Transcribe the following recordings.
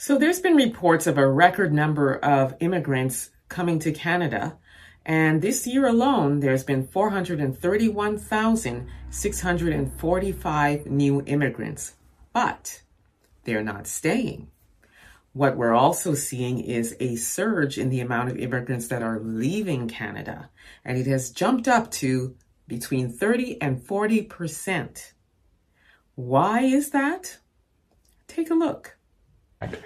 So there's been reports of a record number of immigrants coming to Canada. And this year alone, there's been 431,645 new immigrants. But they're not staying. What we're also seeing is a surge in the amount of immigrants that are leaving Canada. And it has jumped up to between 30 and 40%. Why is that? Take a look.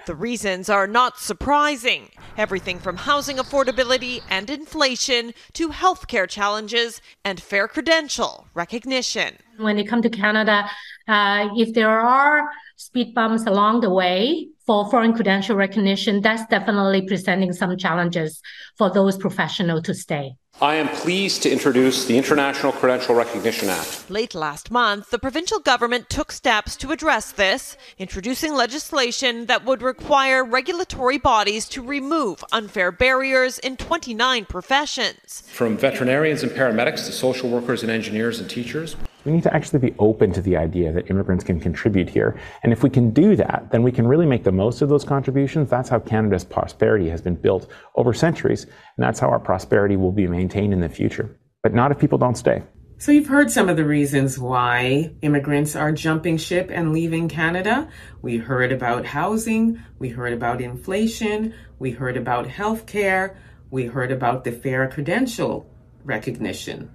The reasons are not surprising. Everything from housing affordability and inflation to healthcare challenges and fair credential recognition. When they come to Canada, uh, if there are speed bumps along the way for foreign credential recognition, that's definitely presenting some challenges for those professionals to stay. I am pleased to introduce the International Credential Recognition Act. Late last month, the provincial government took steps to address this, introducing legislation that would require regulatory bodies to remove unfair barriers in 29 professions. From veterinarians and paramedics to social workers and engineers and teachers. We need to actually be open to the idea that immigrants can contribute here. And if we can do that, then we can really make the most of those contributions. That's how Canada's prosperity has been built over centuries. And that's how our prosperity will be maintained in the future. But not if people don't stay. So you've heard some of the reasons why immigrants are jumping ship and leaving Canada. We heard about housing. We heard about inflation. We heard about healthcare. We heard about the fair credential recognition.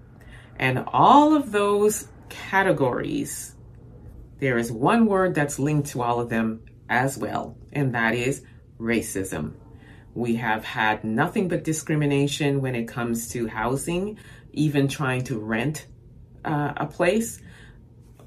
And all of those categories, there is one word that's linked to all of them as well, and that is racism. We have had nothing but discrimination when it comes to housing, even trying to rent uh, a place.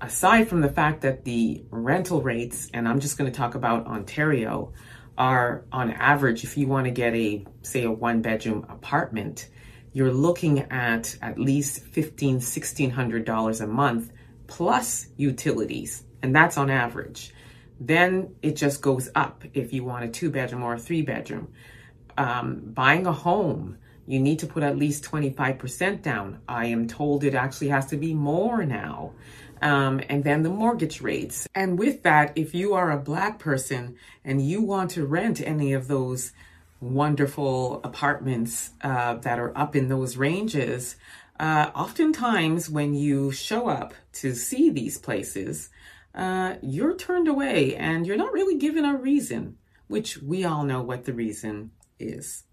Aside from the fact that the rental rates, and I'm just going to talk about Ontario, are on average, if you want to get a, say, a one bedroom apartment, you're looking at at least $1,500, $1,600 a month plus utilities. And that's on average. Then it just goes up if you want a two bedroom or a three bedroom. Um, buying a home, you need to put at least 25% down. I am told it actually has to be more now. Um, and then the mortgage rates. And with that, if you are a black person and you want to rent any of those wonderful apartments uh, that are up in those ranges, uh, oftentimes when you show up to see these places, uh, you're turned away and you're not really given a reason, which we all know what the reason is.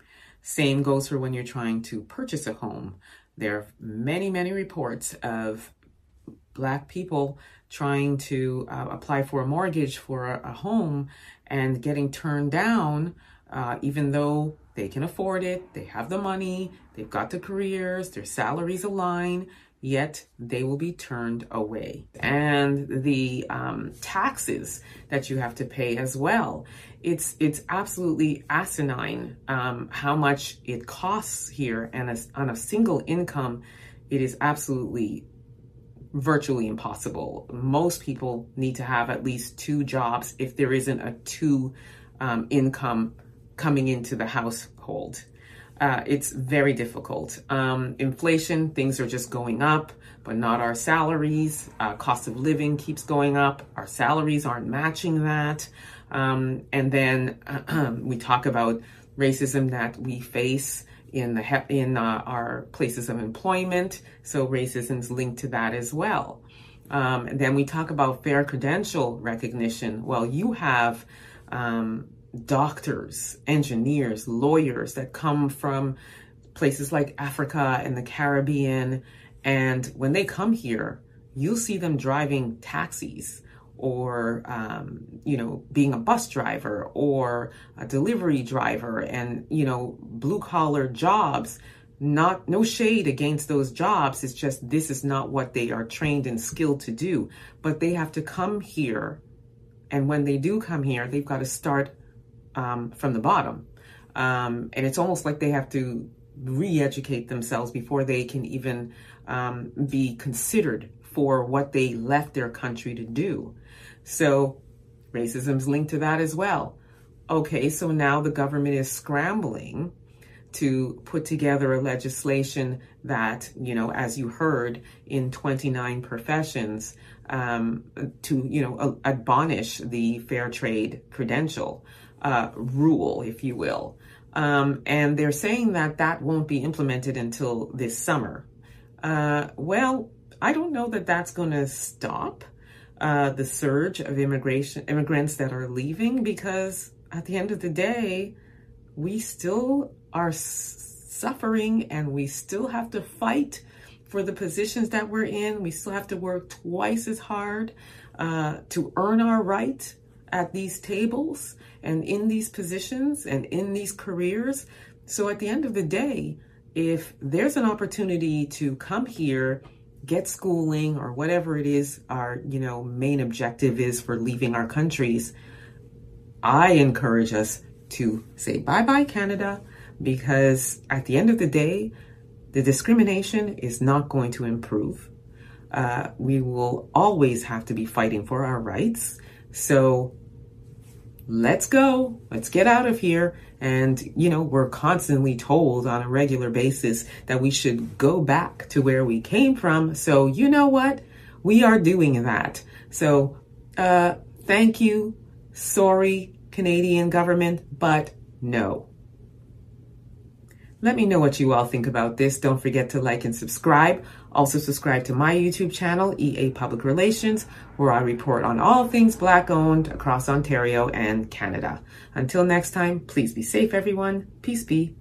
Same goes for when you're trying to purchase a home. There are many, many reports of Black people trying to uh, apply for a mortgage for a, a home and getting turned down uh, even though they can afford it, they have the money, they've got the careers, their salaries align, yet they will be turned away. And the um, taxes that you have to pay as well. It's it's absolutely asinine um, how much it costs here, and as, on a single income, it is absolutely virtually impossible. Most people need to have at least two jobs if there isn't a two um, income coming into the household. Uh, it's very difficult. Um, inflation, things are just going up, but not our salaries. Uh, cost of living keeps going up. Our salaries aren't matching that. Um, and then uh, we talk about racism that we face in the in uh, our places of employment. So racism is linked to that as well. Um, and then we talk about fair credential recognition. Well, you have um, doctors, engineers, lawyers that come from places like Africa and the Caribbean. And when they come here, you'll see them driving taxis or, um, you know, being a bus driver or a delivery driver and, you know, blue collar jobs. Not, no shade against those jobs. It's just this is not what they are trained and skilled to do. But they have to come here. And when they do come here, they've got to start um, from the bottom. Um, and it's almost like they have to re educate themselves before they can even um, be considered for what they left their country to do. So racism's linked to that as well. Okay, so now the government is scrambling to put together a legislation that, you know, as you heard in 29 professions, um, to, you know, abolish the fair trade credential. Uh, rule, if you will. Um, and they're saying that that won't be implemented until this summer. Uh, well, I don't know that that's going to stop uh, the surge of immigration immigrants that are leaving because at the end of the day, we still are suffering and we still have to fight for the positions that we're in. We still have to work twice as hard uh, to earn our right at these tables and in these positions and in these careers. So at the end of the day, if there's an opportunity to come here, get schooling or whatever it is our, you know, main objective is for leaving our countries, I encourage us to say bye-bye Canada because at the end of the day, the discrimination is not going to improve. Uh, we will always have to be fighting for our rights. So let's go. Let's get out of here. And, you know, we're constantly told on a regular basis that we should go back to where we came from. So, you know what? We are doing that. So, uh, thank you. Sorry, Canadian government, but no. Let me know what you all think about this. Don't forget to like and subscribe. Also subscribe to my YouTube channel, EA Public Relations, where I report on all things Black owned across Ontario and Canada. Until next time, please be safe, everyone. Peace be.